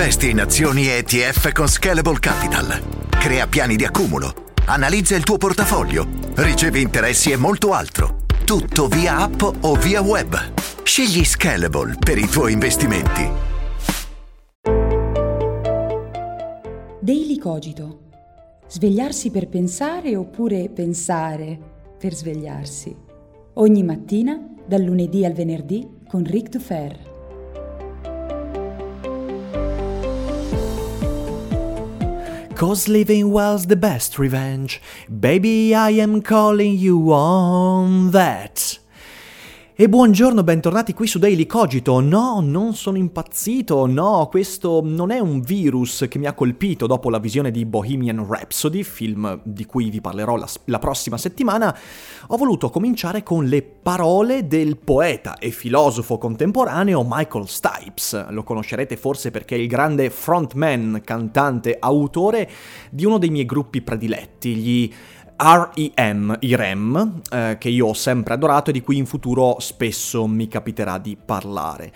Investi in azioni ETF con Scalable Capital. Crea piani di accumulo. Analizza il tuo portafoglio. Ricevi interessi e molto altro. Tutto via app o via web. Scegli Scalable per i tuoi investimenti. Daily Cogito. Svegliarsi per pensare oppure pensare per svegliarsi. Ogni mattina, dal lunedì al venerdì, con Rick Dufer. Cause living well's the best revenge. Baby, I am calling you on that. E buongiorno, bentornati qui su Daily Cogito. No, non sono impazzito, no, questo non è un virus che mi ha colpito dopo la visione di Bohemian Rhapsody, film di cui vi parlerò la, la prossima settimana. Ho voluto cominciare con le parole del poeta e filosofo contemporaneo Michael Stipes. Lo conoscerete forse perché è il grande frontman, cantante, autore di uno dei miei gruppi prediletti, gli REM, i REM, eh, che io ho sempre adorato e di cui in futuro spesso mi capiterà di parlare.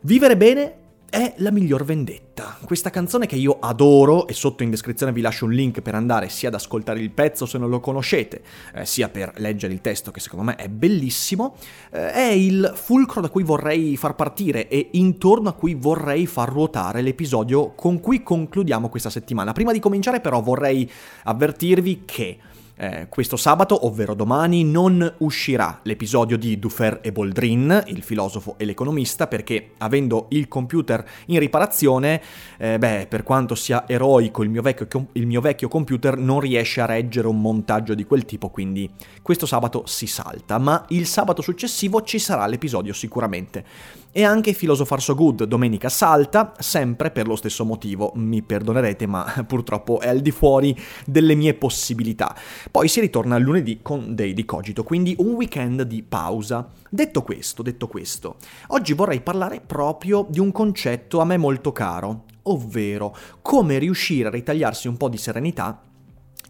Vivere bene è la miglior vendetta. Questa canzone che io adoro, e sotto in descrizione vi lascio un link per andare sia ad ascoltare il pezzo se non lo conoscete, eh, sia per leggere il testo che secondo me è bellissimo, eh, è il fulcro da cui vorrei far partire e intorno a cui vorrei far ruotare l'episodio con cui concludiamo questa settimana. Prima di cominciare però vorrei avvertirvi che eh, questo sabato, ovvero domani, non uscirà l'episodio di Dufer e Boldrin, il filosofo e l'economista, perché avendo il computer in riparazione, eh, beh, per quanto sia eroico il mio, vecchio, il mio vecchio computer, non riesce a reggere un montaggio di quel tipo, quindi questo sabato si salta, ma il sabato successivo ci sarà l'episodio sicuramente. E anche Philosopher So Good domenica salta, sempre per lo stesso motivo, mi perdonerete, ma purtroppo è al di fuori delle mie possibilità. Poi si ritorna lunedì con Day di Cogito, quindi un weekend di pausa. Detto questo, detto questo, oggi vorrei parlare proprio di un concetto a me molto caro, ovvero come riuscire a ritagliarsi un po' di serenità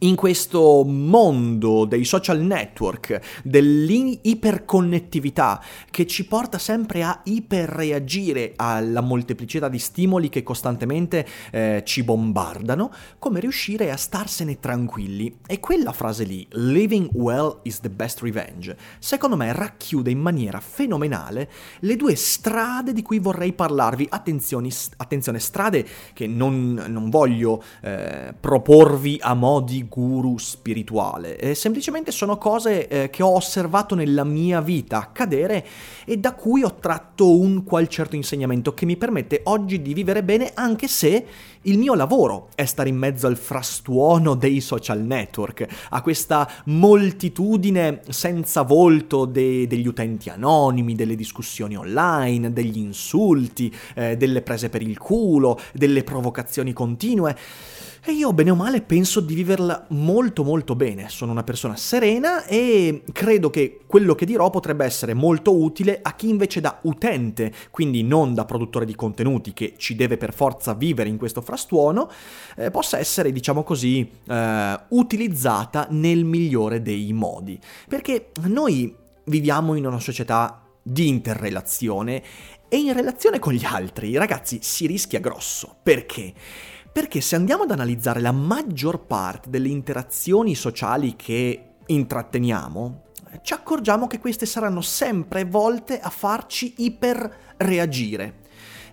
in questo mondo dei social network, dell'iperconnettività che ci porta sempre a iperreagire alla molteplicità di stimoli che costantemente eh, ci bombardano, come riuscire a starsene tranquilli. E quella frase lì, living well is the best revenge, secondo me racchiude in maniera fenomenale le due strade di cui vorrei parlarvi. Attenzione, attenzione strade che non, non voglio eh, proporvi a modi guru spirituale, eh, semplicemente sono cose eh, che ho osservato nella mia vita accadere e da cui ho tratto un qual certo insegnamento che mi permette oggi di vivere bene anche se il mio lavoro è stare in mezzo al frastuono dei social network, a questa moltitudine senza volto de- degli utenti anonimi, delle discussioni online, degli insulti, eh, delle prese per il culo, delle provocazioni continue. E io, bene o male, penso di viverla molto molto bene. Sono una persona serena e credo che quello che dirò potrebbe essere molto utile a chi invece da utente, quindi non da produttore di contenuti che ci deve per forza vivere in questo frastuono, eh, possa essere, diciamo così, eh, utilizzata nel migliore dei modi. Perché noi viviamo in una società di interrelazione e in relazione con gli altri, ragazzi, si rischia grosso. Perché? Perché se andiamo ad analizzare la maggior parte delle interazioni sociali che intratteniamo, ci accorgiamo che queste saranno sempre volte a farci iperreagire.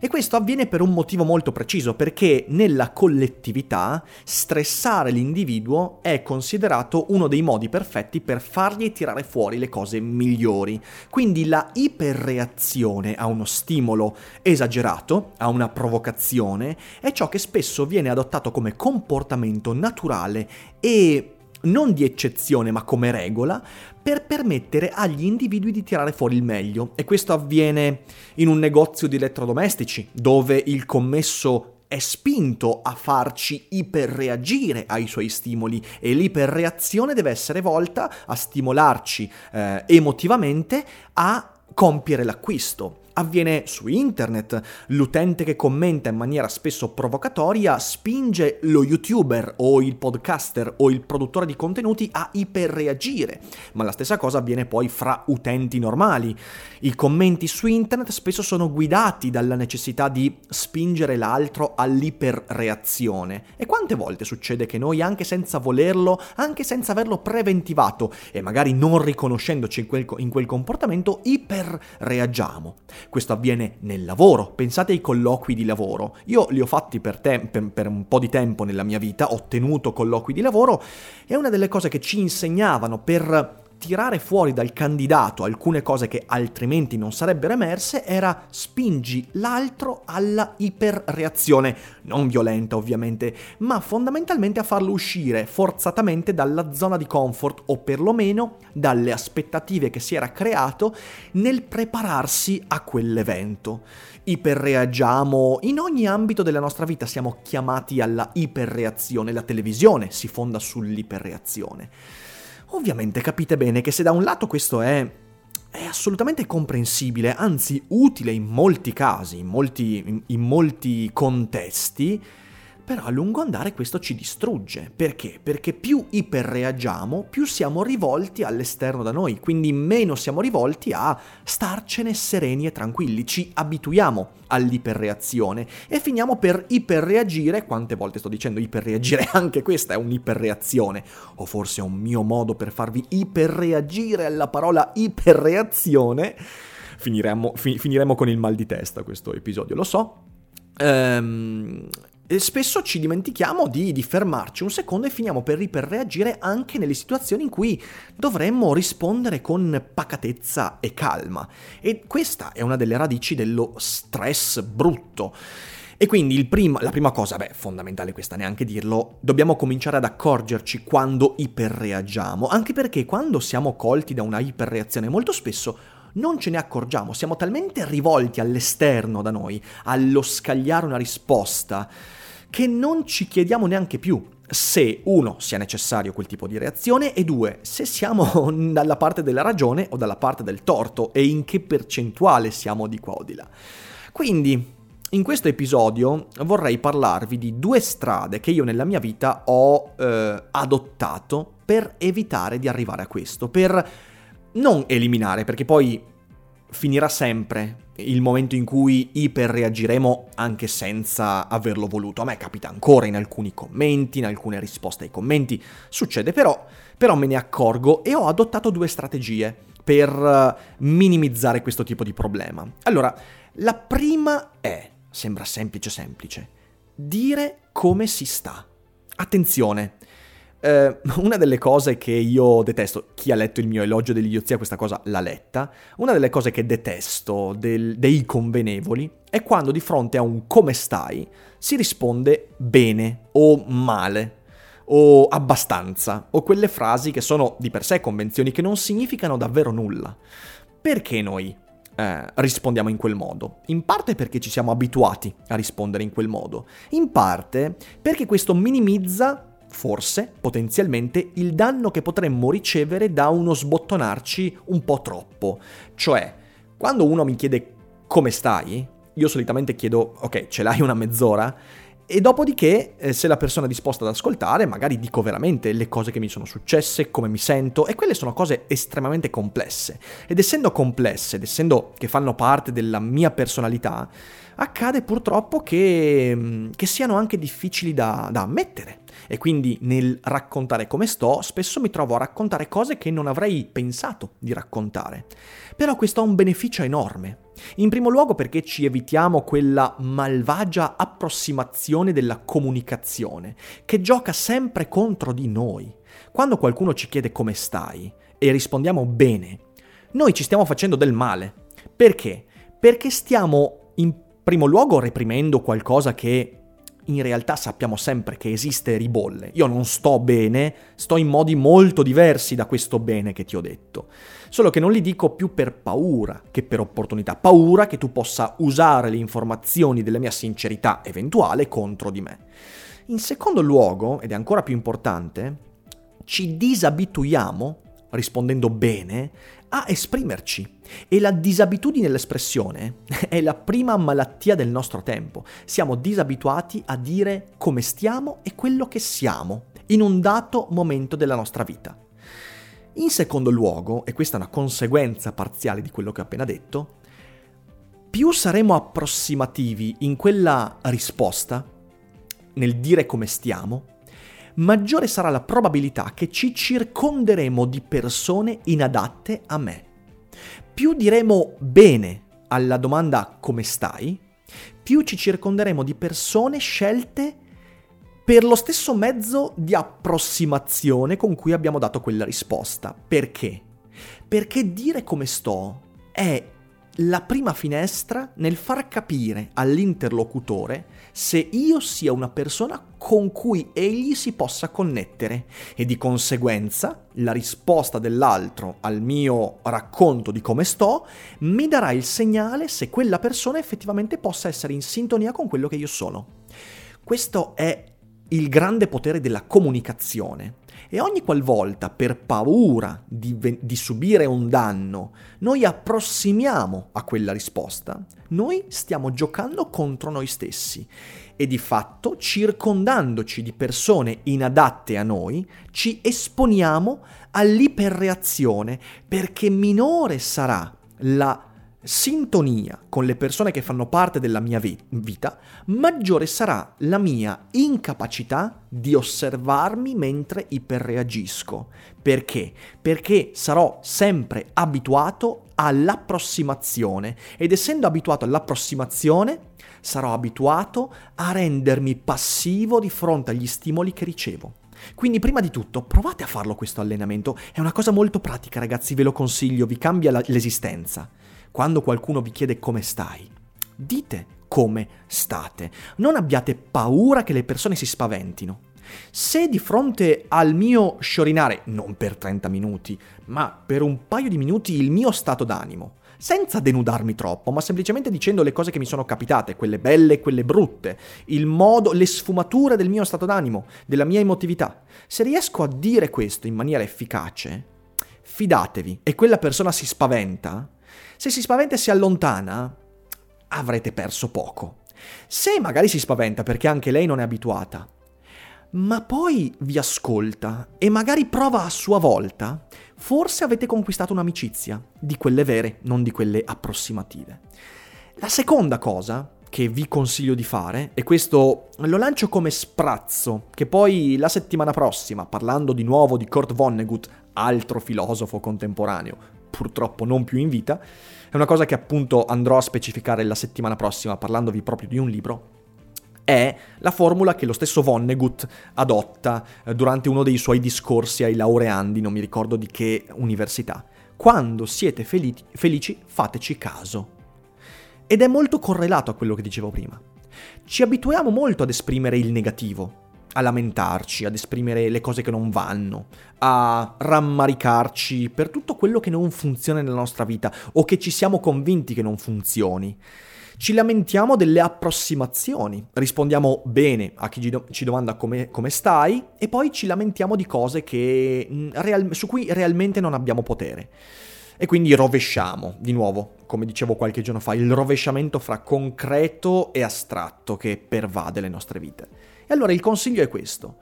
E questo avviene per un motivo molto preciso, perché nella collettività stressare l'individuo è considerato uno dei modi perfetti per fargli tirare fuori le cose migliori. Quindi la iperreazione a uno stimolo esagerato, a una provocazione, è ciò che spesso viene adottato come comportamento naturale e non di eccezione ma come regola, per permettere agli individui di tirare fuori il meglio. E questo avviene in un negozio di elettrodomestici, dove il commesso è spinto a farci iperreagire ai suoi stimoli e l'iperreazione deve essere volta a stimolarci eh, emotivamente a compiere l'acquisto. Avviene su internet. L'utente che commenta in maniera spesso provocatoria spinge lo youtuber o il podcaster o il produttore di contenuti a iperreagire, ma la stessa cosa avviene poi fra utenti normali. I commenti su internet spesso sono guidati dalla necessità di spingere l'altro all'iperreazione. E quante volte succede che noi, anche senza volerlo, anche senza averlo preventivato e magari non riconoscendoci in quel, in quel comportamento, iperreagiamo? Questo avviene nel lavoro, pensate ai colloqui di lavoro. Io li ho fatti per, te- per, per un po' di tempo nella mia vita, ho tenuto colloqui di lavoro e una delle cose che ci insegnavano per tirare fuori dal candidato alcune cose che altrimenti non sarebbero emerse era spingi l'altro alla iperreazione, non violenta ovviamente, ma fondamentalmente a farlo uscire forzatamente dalla zona di comfort o perlomeno dalle aspettative che si era creato nel prepararsi a quell'evento. Iperreagiamo in ogni ambito della nostra vita, siamo chiamati alla iperreazione, la televisione si fonda sull'iperreazione. Ovviamente capite bene che se da un lato questo è è assolutamente comprensibile, anzi utile in molti casi, in molti, in, molti contesti, però a lungo andare questo ci distrugge. Perché? Perché più iperreagiamo, più siamo rivolti all'esterno da noi, quindi meno siamo rivolti a starcene sereni e tranquilli, ci abituiamo all'iperreazione e finiamo per iperreagire, quante volte sto dicendo iperreagire, anche questa è un'iperreazione, o forse è un mio modo per farvi iperreagire alla parola iperreazione. Finiremo, fi, finiremo con il mal di testa questo episodio, lo so. Ehm, e spesso ci dimentichiamo di, di, fermarci un secondo e finiamo per iperreagire anche nelle situazioni in cui dovremmo rispondere con pacatezza e calma. E questa è una delle radici dello stress brutto. E quindi prim- la prima cosa, beh, fondamentale questa neanche dirlo, dobbiamo cominciare ad accorgerci quando iperreagiamo, anche perché quando siamo colti da una iperreazione molto spesso non ce ne accorgiamo, siamo talmente rivolti all'esterno da noi, allo scagliare una risposta, che non ci chiediamo neanche più se uno sia necessario quel tipo di reazione e due se siamo dalla parte della ragione o dalla parte del torto e in che percentuale siamo di qua o di là. Quindi in questo episodio vorrei parlarvi di due strade che io nella mia vita ho eh, adottato per evitare di arrivare a questo, per non eliminare, perché poi finirà sempre il momento in cui iperreagiremo anche senza averlo voluto. A me capita ancora in alcuni commenti, in alcune risposte ai commenti, succede però, però me ne accorgo e ho adottato due strategie per eh, minimizzare questo tipo di problema. Allora, la prima è, sembra semplice semplice, dire come si sta. Attenzione, Uh, una delle cose che io detesto, chi ha letto il mio elogio dell'idiozia questa cosa l'ha letta, una delle cose che detesto del, dei convenevoli è quando di fronte a un come stai si risponde bene o male o abbastanza o quelle frasi che sono di per sé convenzioni che non significano davvero nulla. Perché noi eh, rispondiamo in quel modo? In parte perché ci siamo abituati a rispondere in quel modo, in parte perché questo minimizza forse, potenzialmente, il danno che potremmo ricevere da uno sbottonarci un po' troppo. Cioè, quando uno mi chiede come stai, io solitamente chiedo, ok, ce l'hai una mezz'ora? E dopodiché, eh, se la persona è disposta ad ascoltare, magari dico veramente le cose che mi sono successe, come mi sento, e quelle sono cose estremamente complesse. Ed essendo complesse, ed essendo che fanno parte della mia personalità, accade purtroppo che, mm, che siano anche difficili da, da ammettere. E quindi nel raccontare come sto, spesso mi trovo a raccontare cose che non avrei pensato di raccontare. Però questo ha un beneficio enorme. In primo luogo perché ci evitiamo quella malvagia approssimazione della comunicazione, che gioca sempre contro di noi. Quando qualcuno ci chiede come stai e rispondiamo bene, noi ci stiamo facendo del male. Perché? Perché stiamo in primo luogo reprimendo qualcosa che in realtà sappiamo sempre che esiste ribolle. Io non sto bene, sto in modi molto diversi da questo bene che ti ho detto. Solo che non li dico più per paura che per opportunità. Paura che tu possa usare le informazioni della mia sincerità eventuale contro di me. In secondo luogo, ed è ancora più importante, ci disabituiamo, rispondendo bene, a esprimerci E la disabitudine dell'espressione è la prima malattia del nostro tempo. Siamo disabituati a dire come stiamo e quello che siamo in un dato momento della nostra vita. In secondo luogo, e questa è una conseguenza parziale di quello che ho appena detto, più saremo approssimativi in quella risposta, nel dire come stiamo, maggiore sarà la probabilità che ci circonderemo di persone inadatte a me. Più diremo bene alla domanda come stai, più ci circonderemo di persone scelte per lo stesso mezzo di approssimazione con cui abbiamo dato quella risposta. Perché? Perché dire come sto è la prima finestra nel far capire all'interlocutore se io sia una persona con cui egli si possa connettere e di conseguenza la risposta dell'altro al mio racconto di come sto mi darà il segnale se quella persona effettivamente possa essere in sintonia con quello che io sono. Questo è il grande potere della comunicazione. E ogni qualvolta, per paura di, di, subire un danno, noi approssimiamo a quella risposta, noi stiamo giocando contro noi stessi. E di fatto, circondandoci di persone inadatte a noi, ci esponiamo all'iperreazione perché minore sarà la sintonia con le persone che fanno parte della mia vita, maggiore sarà la mia incapacità di osservarmi mentre iperreagisco. Perché? Perché sarò sempre abituato all'approssimazione ed essendo abituato all'approssimazione sarò abituato a rendermi passivo di fronte agli stimoli che ricevo. Quindi prima di tutto provate a farlo questo allenamento, è una cosa molto pratica ragazzi, ve lo consiglio, vi cambia la, l'esistenza. Quando qualcuno vi chiede come stai, dite come state. Non abbiate paura che le persone si spaventino. Se di fronte al mio sciorinare, non per 30 minuti, ma per un paio di minuti il mio stato d'animo, senza denudarmi troppo, ma semplicemente dicendo le cose che mi sono capitate, quelle belle e quelle brutte, il modo, le sfumature del mio stato d'animo, della mia emotività. Se riesco a dire questo in maniera efficace, fidatevi e quella persona si spaventa, se si spaventa e si allontana, avrete perso poco. Se magari si spaventa perché anche lei non è abituata, ma poi vi ascolta e magari prova a sua volta, forse avete conquistato un'amicizia, di quelle vere, non di quelle approssimative. La seconda cosa che vi consiglio di fare, e questo lo lancio come sprazzo, che poi la settimana prossima, parlando di nuovo di Kurt Vonnegut, altro filosofo contemporaneo, purtroppo non più in vita, è una cosa che appunto andrò a specificare la settimana prossima parlandovi proprio di un libro, è la formula che lo stesso Vonnegut adotta eh, durante uno dei suoi discorsi ai laureandi, non mi ricordo di che università. Quando siete felici, felici fateci caso. Ed è molto correlato a quello che dicevo prima. Ci abituiamo molto ad esprimere il negativo, a lamentarci, ad esprimere le cose che non vanno, a rammaricarci per tutto quello che non funziona nella nostra vita o che ci siamo convinti che non funzioni. Ci lamentiamo delle approssimazioni, rispondiamo bene a chi ci domanda come, come stai e poi ci lamentiamo di cose che, mm, su cui realmente non abbiamo potere. E quindi rovesciamo, di nuovo, come dicevo qualche giorno fa, il rovesciamento fra concreto e astratto che pervade le nostre vite. E allora il consiglio è questo.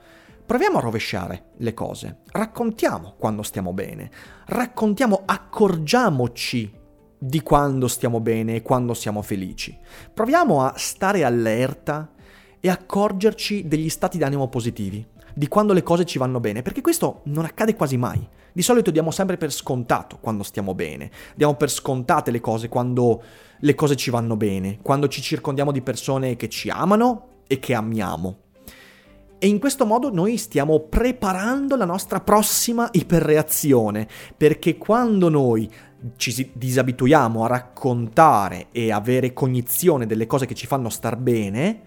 Proviamo a rovesciare le cose, raccontiamo quando stiamo bene, raccontiamo, accorgiamoci di quando stiamo bene e quando siamo felici. Proviamo a stare allerta e accorgerci degli stati d'animo positivi, di quando le cose ci vanno bene, perché questo non accade quasi mai. Di solito diamo sempre per scontato quando stiamo bene, diamo per scontate le cose quando le cose ci vanno bene, quando ci circondiamo di persone che ci amano e che amiamo. E in questo modo noi stiamo preparando la nostra prossima iperreazione, perché quando noi ci disabituiamo a raccontare e avere cognizione delle cose che ci fanno star bene,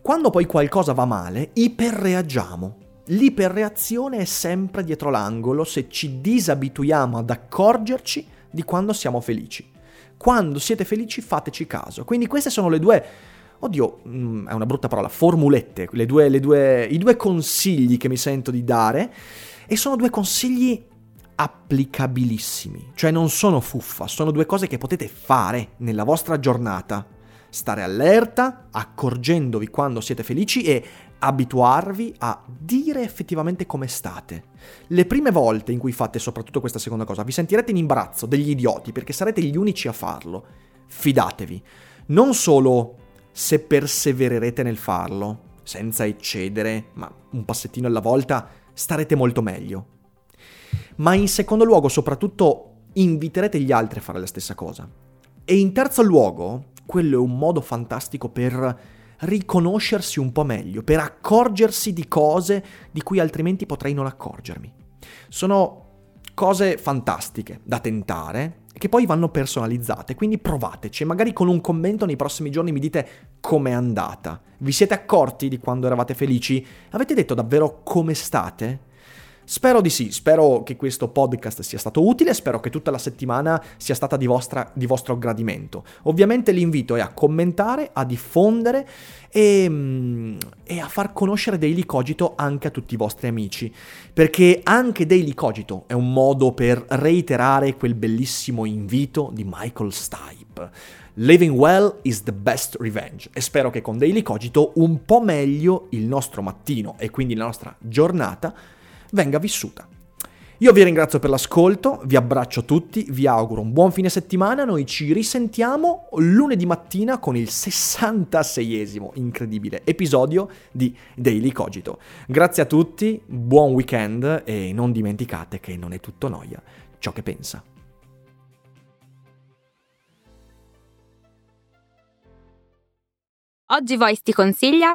quando poi qualcosa va male, iperreagiamo. L'iperreazione è sempre dietro l'angolo se ci disabituiamo ad accorgerci di quando siamo felici. Quando siete felici fateci caso. Quindi queste sono le due oddio, mm, è una brutta parola, formulette, le due, le due, i due consigli che mi sento di dare, e sono due consigli applicabilissimi, cioè non sono fuffa, sono due cose che potete fare nella vostra giornata. Stare allerta, accorgendovi quando siete felici e abituarvi a dire effettivamente come state. Le prime volte in cui fate soprattutto questa seconda cosa, vi sentirete in imbarazzo degli idioti perché sarete gli unici a farlo. Fidatevi. Non solo se persevererete nel farlo, senza eccedere, ma un passettino alla volta, starete molto meglio. Ma in secondo luogo, soprattutto, inviterete gli altri a fare la stessa cosa. E in terzo luogo, quello è un modo fantastico per riconoscersi un po' meglio, per accorgersi di cose di cui altrimenti potrei non accorgermi. Sono cose fantastiche da tentare che poi vanno personalizzate, quindi provateci magari con un commento nei prossimi giorni mi dite com'è andata. Vi siete accorti di quando eravate felici? Avete detto davvero come state? Spero di sì, spero che questo podcast sia stato utile, spero che tutta la settimana sia stata di, vostra, di vostro gradimento. Ovviamente l'invito è a commentare, a diffondere e, mm, e, a far conoscere Daily Cogito anche a tutti i vostri amici, perché anche Daily Cogito è un modo per reiterare quel bellissimo invito di Michael Stipe. Living well is the best revenge e spero che con Daily Cogito un po' meglio il nostro mattino e quindi la nostra giornata venga vissuta. Io vi ringrazio per l'ascolto, vi abbraccio tutti, vi auguro un buon fine settimana, noi ci risentiamo lunedì mattina con il 66esimo incredibile episodio di Daily Cogito. Grazie a tutti, buon weekend e non dimenticate che non è tutto noia ciò che pensa. Oggi Voice ti consiglia